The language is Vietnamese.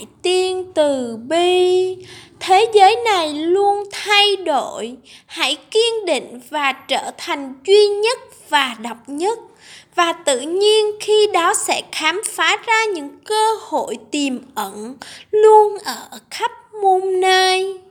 đại tiên từ bi. Thế giới này luôn thay đổi. Hãy kiên định và trở thành duy nhất và độc nhất. Và tự nhiên khi đó sẽ khám phá ra những cơ hội tiềm ẩn luôn ở